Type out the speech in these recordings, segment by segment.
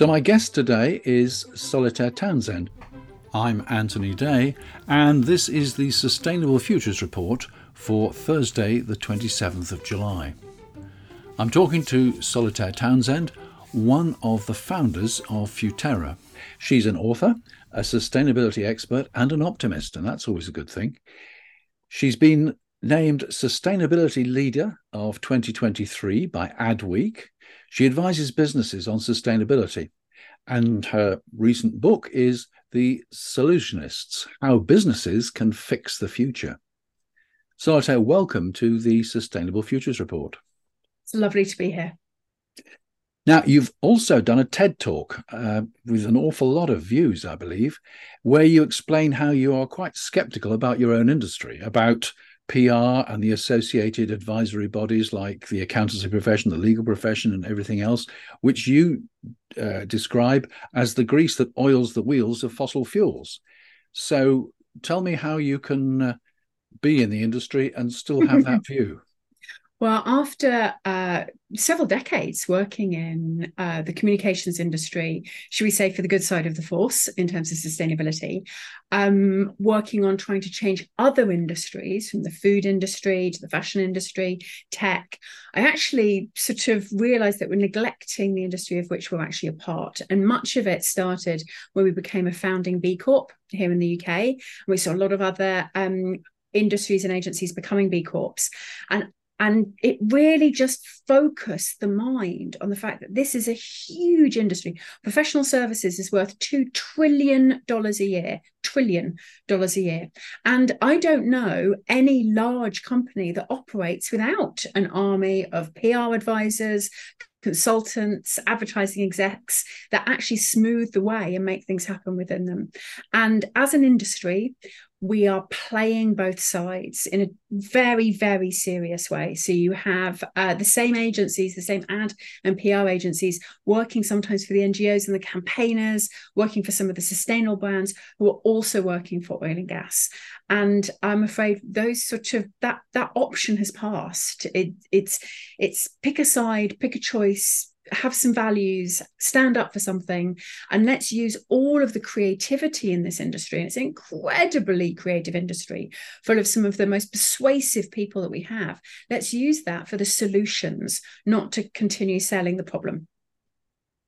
So, my guest today is Solitaire Townsend. I'm Anthony Day, and this is the Sustainable Futures Report for Thursday, the 27th of July. I'm talking to Solitaire Townsend, one of the founders of Futerra. She's an author, a sustainability expert, and an optimist, and that's always a good thing. She's been named Sustainability Leader of 2023 by Adweek. She advises businesses on sustainability. And her recent book is The Solutionists How Businesses Can Fix the Future. Solitaire, welcome to the Sustainable Futures Report. It's lovely to be here. Now, you've also done a TED talk uh, with an awful lot of views, I believe, where you explain how you are quite skeptical about your own industry, about PR and the associated advisory bodies like the accountancy profession, the legal profession, and everything else, which you uh, describe as the grease that oils the wheels of fossil fuels. So tell me how you can uh, be in the industry and still have that view. Well, after uh, several decades working in uh, the communications industry, should we say, for the good side of the force in terms of sustainability, um, working on trying to change other industries from the food industry to the fashion industry, tech, I actually sort of realized that we're neglecting the industry of which we're actually a part. And much of it started when we became a founding B Corp here in the UK. We saw a lot of other um, industries and agencies becoming B Corps. And and it really just focused the mind on the fact that this is a huge industry. Professional services is worth $2 trillion a year, trillion dollars a year. And I don't know any large company that operates without an army of PR advisors, consultants, advertising execs that actually smooth the way and make things happen within them. And as an industry, we are playing both sides in a very, very serious way. So you have uh, the same agencies, the same ad and PR agencies working sometimes for the NGOs and the campaigners, working for some of the sustainable brands who are also working for oil and gas. And I'm afraid those sort of that that option has passed. It, it's it's pick a side, pick a choice, have some values, stand up for something, and let's use all of the creativity in this industry. And it's an incredibly creative industry, full of some of the most persuasive people that we have. Let's use that for the solutions, not to continue selling the problem.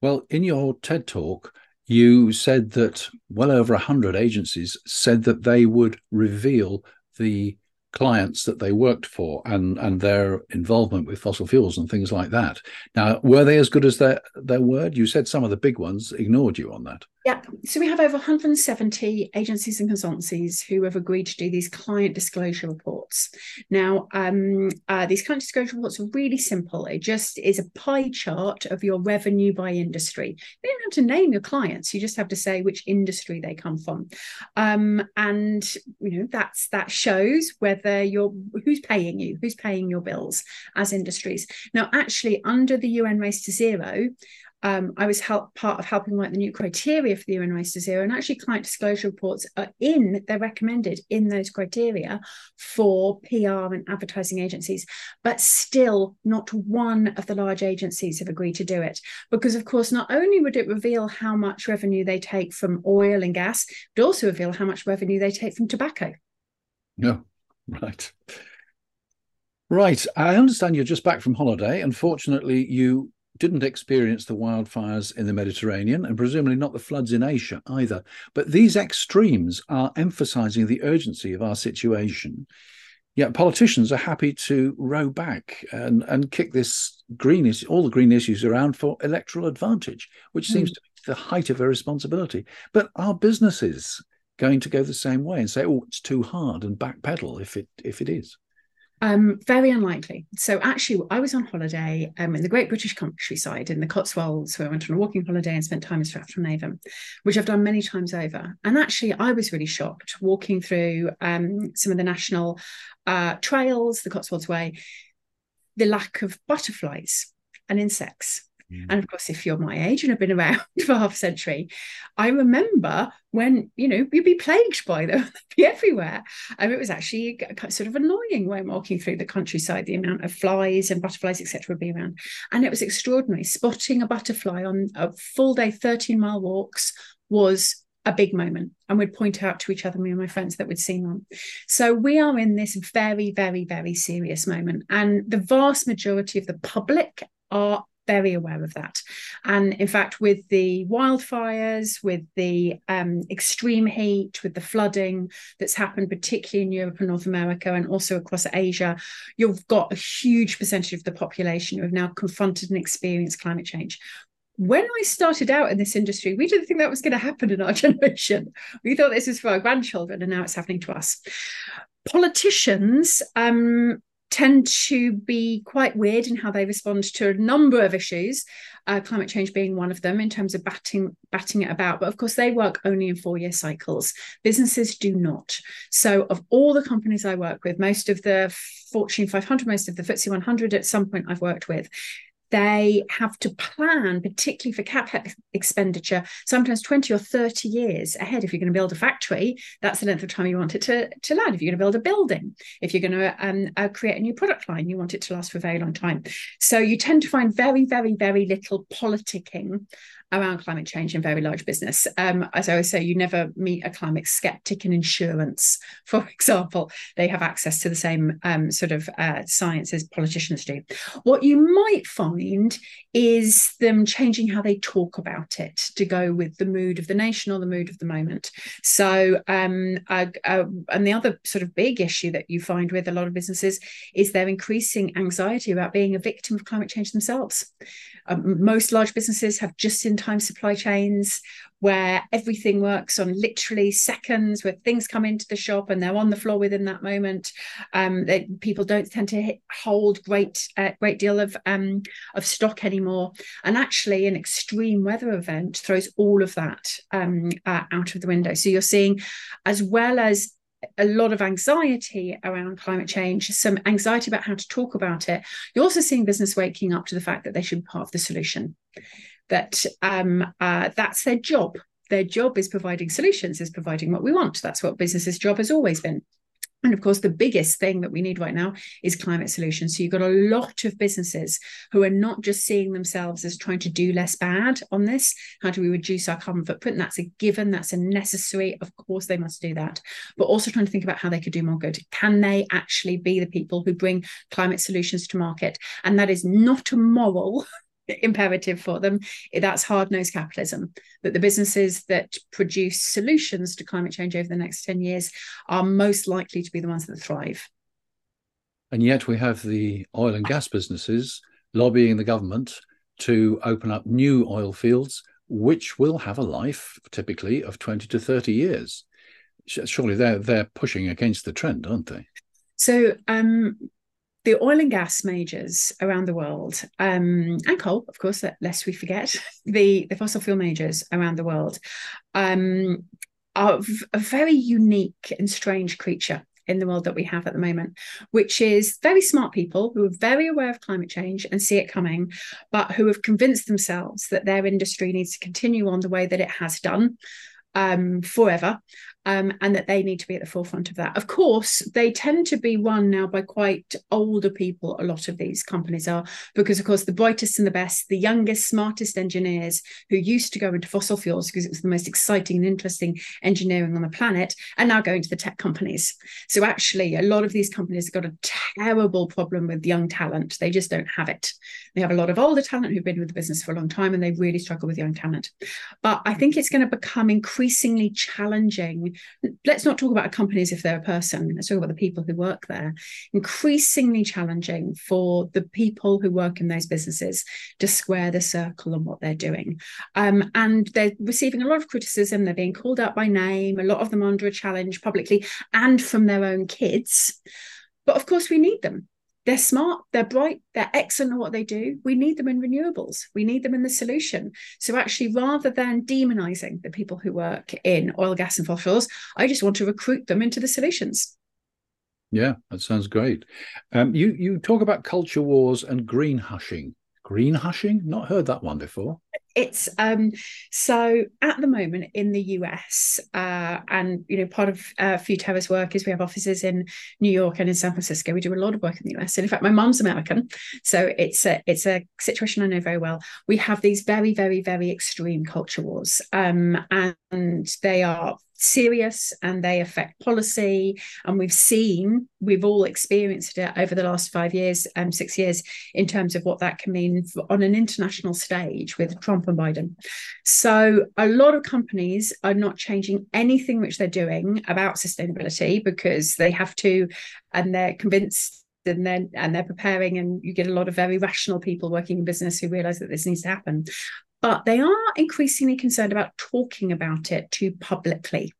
Well, in your TED talk, you said that well over 100 agencies said that they would reveal the clients that they worked for and and their involvement with fossil fuels and things like that. Now, were they as good as their their word? You said some of the big ones ignored you on that. Yeah. So we have over 170 agencies and consultancies who have agreed to do these client disclosure reports. Now, um, uh, these client disclosure reports are really simple. It just is a pie chart of your revenue by industry. You don't have to name your clients. You just have to say which industry they come from, um, and you know that's that shows whether you're who's paying you, who's paying your bills as industries. Now, actually, under the UN Race to Zero, um, I was help, part of helping write the new criteria for the UN Race to Zero, and actually client disclosure reports are in, they're recommended in those criteria for PR and advertising agencies, but still not one of the large agencies have agreed to do it. Because, of course, not only would it reveal how much revenue they take from oil and gas, but also reveal how much revenue they take from tobacco. No, right. Right. I understand you're just back from holiday. Unfortunately, you didn't experience the wildfires in the Mediterranean and presumably not the floods in Asia either. But these extremes are emphasizing the urgency of our situation. Yet politicians are happy to row back and, and kick this green is all the green issues around for electoral advantage, which seems mm. to be the height of irresponsibility. But are businesses going to go the same way and say, "Oh, it's too hard," and backpedal if it if it is? Um, very unlikely. So actually, I was on holiday um, in the Great British Countryside in the Cotswolds, where I went on a walking holiday and spent time in Stratford-on-Avon, which I've done many times over. And actually, I was really shocked walking through um, some of the national uh, trails, the Cotswolds Way, the lack of butterflies and insects Mm. And of course, if you're my age and have been around for half a century, I remember when, you know, you'd be plagued by them, be everywhere. And it was actually sort of annoying when walking through the countryside, the amount of flies and butterflies, etc., would be around. And it was extraordinary. Spotting a butterfly on a full day, 13 mile walks was a big moment and we'd point out to each other me and my friends that we'd seen one so we are in this very very very serious moment and the vast majority of the public are very aware of that and in fact with the wildfires with the um, extreme heat with the flooding that's happened particularly in europe and north america and also across asia you've got a huge percentage of the population who have now confronted and experienced climate change when I started out in this industry, we didn't think that was going to happen in our generation. We thought this was for our grandchildren, and now it's happening to us. Politicians um, tend to be quite weird in how they respond to a number of issues, uh, climate change being one of them in terms of batting batting it about. But of course, they work only in four year cycles. Businesses do not. So, of all the companies I work with, most of the Fortune 500, most of the FTSE 100 at some point I've worked with, they have to plan, particularly for capex expenditure, sometimes 20 or 30 years ahead. If you're going to build a factory, that's the length of time you want it to, to last. If you're going to build a building, if you're going to um, uh, create a new product line, you want it to last for a very long time. So you tend to find very, very, very little politicking around climate change in very large business. Um, as I always say, you never meet a climate skeptic in insurance, for example. They have access to the same um, sort of uh, science as politicians do. What you might find is them changing how they talk about it to go with the mood of the nation or the mood of the moment. So, um, uh, uh, and the other sort of big issue that you find with a lot of businesses is their increasing anxiety about being a victim of climate change themselves. Um, most large businesses have just in time supply chains where everything works on literally seconds, where things come into the shop and they're on the floor within that moment. Um, they, people don't tend to hit, hold great uh, great deal of um, of stock anymore, and actually, an extreme weather event throws all of that um, uh, out of the window. So you're seeing, as well as a lot of anxiety around climate change, some anxiety about how to talk about it. You're also seeing business waking up to the fact that they should be part of the solution, that um, uh, that's their job. Their job is providing solutions, is providing what we want. That's what business's job has always been. And of course, the biggest thing that we need right now is climate solutions. So you've got a lot of businesses who are not just seeing themselves as trying to do less bad on this. How do we reduce our carbon footprint? That's a given, that's a necessary. Of course, they must do that. But also trying to think about how they could do more good. Can they actually be the people who bring climate solutions to market? And that is not a moral imperative for them. That's hard nosed capitalism. That the businesses that produce solutions to climate change over the next 10 years are most likely to be the ones that thrive. And yet we have the oil and gas businesses lobbying the government to open up new oil fields, which will have a life typically of 20 to 30 years. Surely they're they're pushing against the trend, aren't they? So um, the oil and gas majors around the world, um, and coal, of course, lest we forget, the, the fossil fuel majors around the world um, are a very unique and strange creature in the world that we have at the moment, which is very smart people who are very aware of climate change and see it coming, but who have convinced themselves that their industry needs to continue on the way that it has done um, forever um, and that they need to be at the forefront of that. Of course, they tend to be run now by quite older people, a lot of these companies are, because, of course, the brightest and the best, the youngest, smartest engineers who used to go into fossil fuels because it was the most exciting and interesting engineering on the planet are now going to the tech companies. So, actually, a lot of these companies have got a terrible problem with young talent. They just don't have it. They have a lot of older talent who've been with the business for a long time and they really struggle with young talent. But I think it's going to become increasingly challenging. Let's not talk about companies if they're a person. Let's talk about the people who work there. Increasingly challenging for the people who work in those businesses to square the circle on what they're doing. Um, and they're receiving a lot of criticism. They're being called out by name. A lot of them under a challenge publicly and from their own kids. But of course we need them they're smart, they're bright, they're excellent at what they do. We need them in renewables. We need them in the solution. So actually, rather than demonizing the people who work in oil, gas, and fossils, I just want to recruit them into the solutions. Yeah, that sounds great. Um, you you talk about culture wars and green hushing, Green hushing? Not heard that one before. It's um so at the moment in the US, uh, and you know, part of uh, Futerra's work is we have offices in New York and in San Francisco. We do a lot of work in the US. And in fact, my mom's American, so it's a it's a situation I know very well. We have these very, very, very extreme culture wars, um, and they are serious and they affect policy. And we've seen, we've all experienced it over the last five years, um, six years, in terms of what that can mean on an international stage with Trump and Biden. So a lot of companies are not changing anything which they're doing about sustainability because they have to, and they're convinced and then and they're preparing and you get a lot of very rational people working in business who realize that this needs to happen but they are increasingly concerned about talking about it too publicly.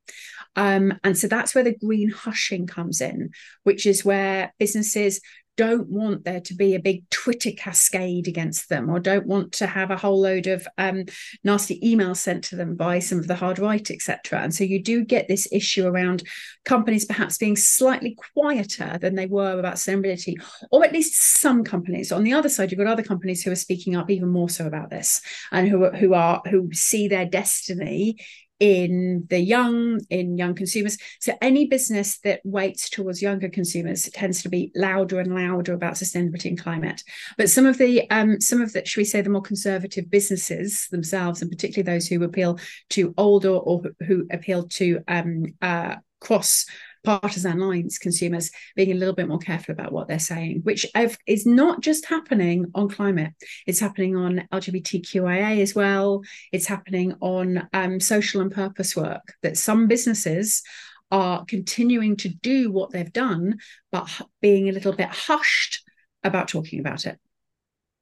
Um, and so that's where the green hushing comes in, which is where businesses don't want there to be a big Twitter cascade against them or don't want to have a whole load of um, nasty emails sent to them by some of the hard right, etc. And so you do get this issue around companies perhaps being slightly quieter than they were about sustainability, or at least some companies. On the other side, you've got other companies who are speaking up even more so about this and who who are who see their destiny in the young, in young consumers. So any business that weights towards younger consumers tends to be louder and louder about sustainability and climate. But some of the um, some of the, should we say, the more conservative businesses themselves, and particularly those who appeal to older or who appeal to um, uh, cross partisan lines, consumers being a little bit more careful about what they're saying, which is not just happening on climate. It's happening on LGBTQIA as well. It's happening on um, social and purpose work that some businesses are continuing to do what they've done, but being a little bit hushed about talking about it.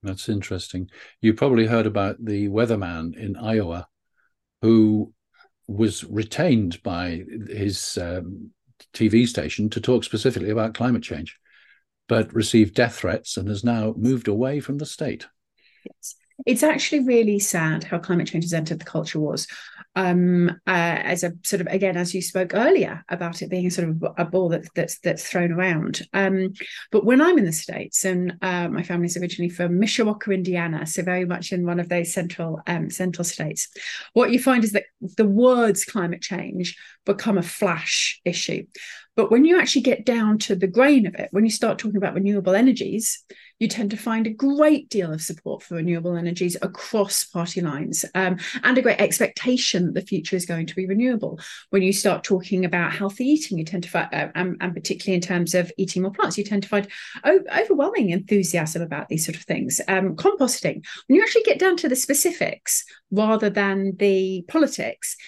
That's interesting. You probably heard about the weatherman in Iowa who was retained by his um, TV station to talk specifically about climate change, but received death threats and has now moved away from the state. Yes. It's actually really sad how climate change has entered the culture wars um, uh, as a sort of again as you spoke earlier about it being sort of a ball that, that's that's thrown around. Um, but when I'm in the states, and uh, my family's originally from Mishawaka, Indiana, so very much in one of those central um, central states, what you find is that the words climate change become a flash issue. But when you actually get down to the grain of it, when you start talking about renewable energies, you tend to find a great deal of support for renewable energies across party lines um, and a great expectation that the future is going to be renewable. When you start talking about healthy eating, you tend to find, uh, and, and, particularly in terms of eating more plants, you tend to find o- overwhelming enthusiasm about these sort of things. Um, composting, when you actually get down to the specifics rather than the politics,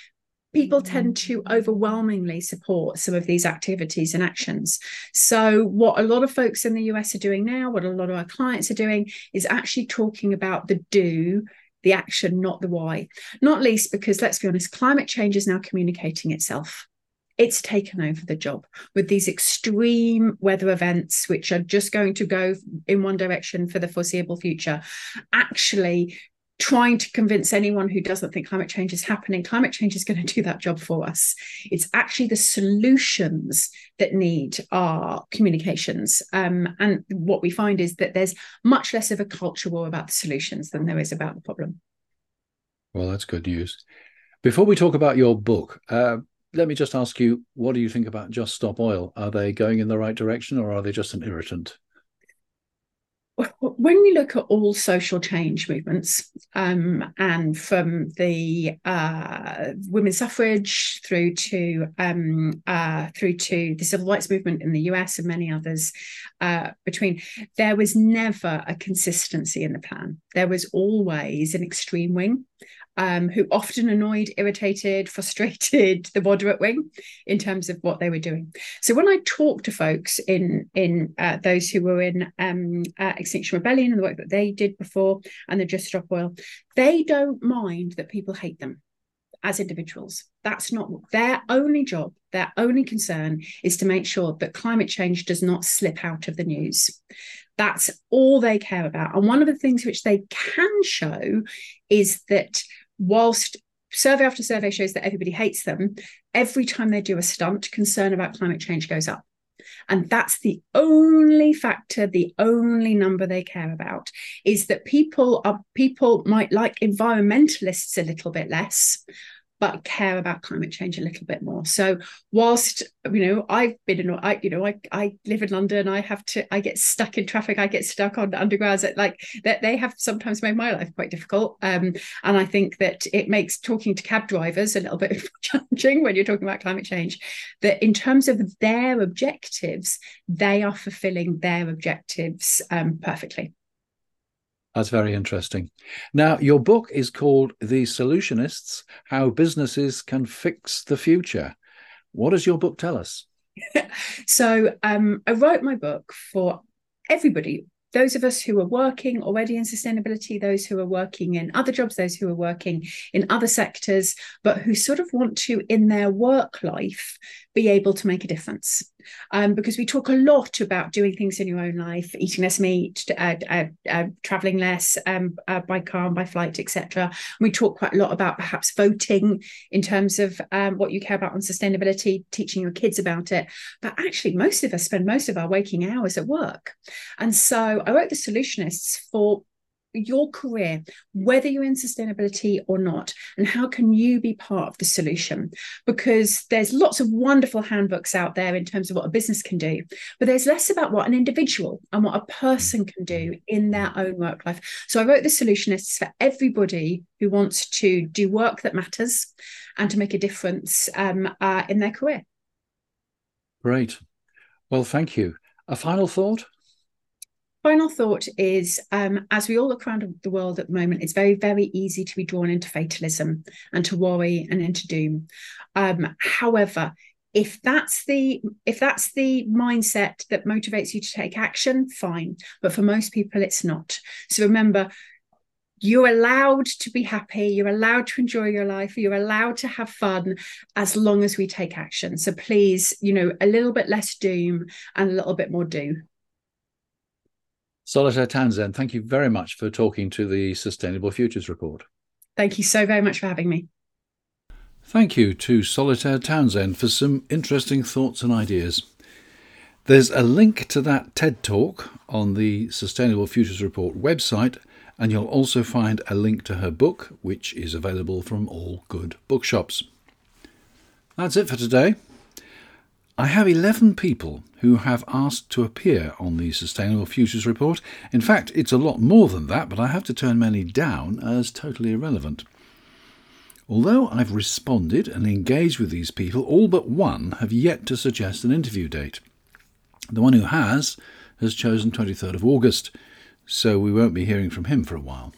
people mm-hmm. tend to overwhelmingly support some of these activities and actions. So, what a lot of folks in the US are doing now, what a lot of our clients are doing, is actually talking about the do. The action, not the why. Not least because, let's be honest, climate change is now communicating itself it's taken over the job with these extreme weather events, which are just going to go in one direction for the foreseeable future. Actually, trying to convince anyone who doesn't think climate change is happening climate change is going to do that job for us. It's actually the solutions that need our communications. Um, and what we find is that there's much less of a culture war about the solutions than there is about the problem. Well that's good news. Before we talk about your book uh, let me just ask you what do you think about just stop oil? Are they going in the right direction or are they just an irritant when we look at all social change movements, um, and from the uh, women's suffrage through to um, uh, through to the civil rights movement in the US and many others, uh, between there was never a consistency in the plan. There was always an extreme wing, um, who often annoyed, irritated, frustrated the moderate wing in terms of what they were doing. So when I talk to folks in in uh, those who were in um, uh, Extinction Rebellion and the work that they did before, and the Just Stop Oil, they don't mind that people hate them as individuals. That's not their only job. Their only concern is to make sure that climate change does not slip out of the news. That's all they care about. And one of the things which they can show is that whilst survey after survey shows that everybody hates them, every time they do a stunt, concern about climate change goes up. And that's the only factor, the only number they care about is that people are people might like environmentalists a little bit less but care about climate change a little bit more. So whilst you know I've been in I you know I, I live in London I have to I get stuck in traffic I get stuck on undergrounds like that they have sometimes made my life quite difficult um, and I think that it makes talking to cab drivers a little bit challenging when you're talking about climate change that in terms of their objectives they are fulfilling their objectives um, perfectly that's very interesting. Now, your book is called The Solutionists How Businesses Can Fix the Future. What does your book tell us? so, um, I wrote my book for everybody those of us who are working already in sustainability, those who are working in other jobs, those who are working in other sectors, but who sort of want to, in their work life, be able to make a difference. Um, because we talk a lot about doing things in your own life, eating less meat, uh, uh, uh, traveling less um, uh, by car and by flight, etc. We talk quite a lot about perhaps voting in terms of um, what you care about on sustainability, teaching your kids about it. But actually, most of us spend most of our waking hours at work. And so I wrote The Solutionists for your career, whether you're in sustainability or not, and how can you be part of the solution? Because there's lots of wonderful handbooks out there in terms of what a business can do, but there's less about what an individual and what a person can do in their own work life. So I wrote the solutionists for everybody who wants to do work that matters and to make a difference um, uh, in their career. Great. Well, thank you. A final thought? Final thought is um, as we all look around the world at the moment, it's very, very easy to be drawn into fatalism and to worry and into doom. Um, however, if that's the if that's the mindset that motivates you to take action fine. But for most people it's not. So remember you're allowed to be happy you're allowed to enjoy your life you're allowed to have fun as long as we take action. So please you know a little bit less doom and a little bit more do Solitaire Townsend, thank you very much for talking to the Sustainable Futures Report. Thank you so very much for having me. Thank you to Solitaire Townsend for some interesting thoughts and ideas. There's a link to that TED Talk on the Sustainable Futures Report website, and you'll also find a link to her book, which is available from all good bookshops. That's it for today. I have 11 people who have asked to appear on the Sustainable Futures Report. In fact, it's a lot more than that, but I have to turn many down as totally irrelevant. Although I've responded and engaged with these people, all but one have yet to suggest an interview date. The one who has has chosen 23rd of August, so we won't be hearing from him for a while.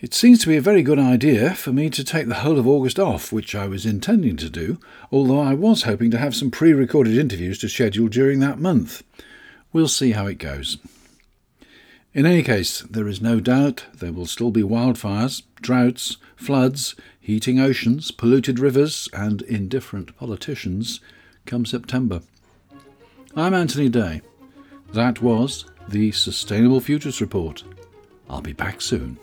It seems to be a very good idea for me to take the whole of August off, which I was intending to do, although I was hoping to have some pre recorded interviews to schedule during that month. We'll see how it goes. In any case, there is no doubt there will still be wildfires, droughts, floods, heating oceans, polluted rivers, and indifferent politicians come September. I'm Anthony Day. That was the Sustainable Futures Report. I'll be back soon.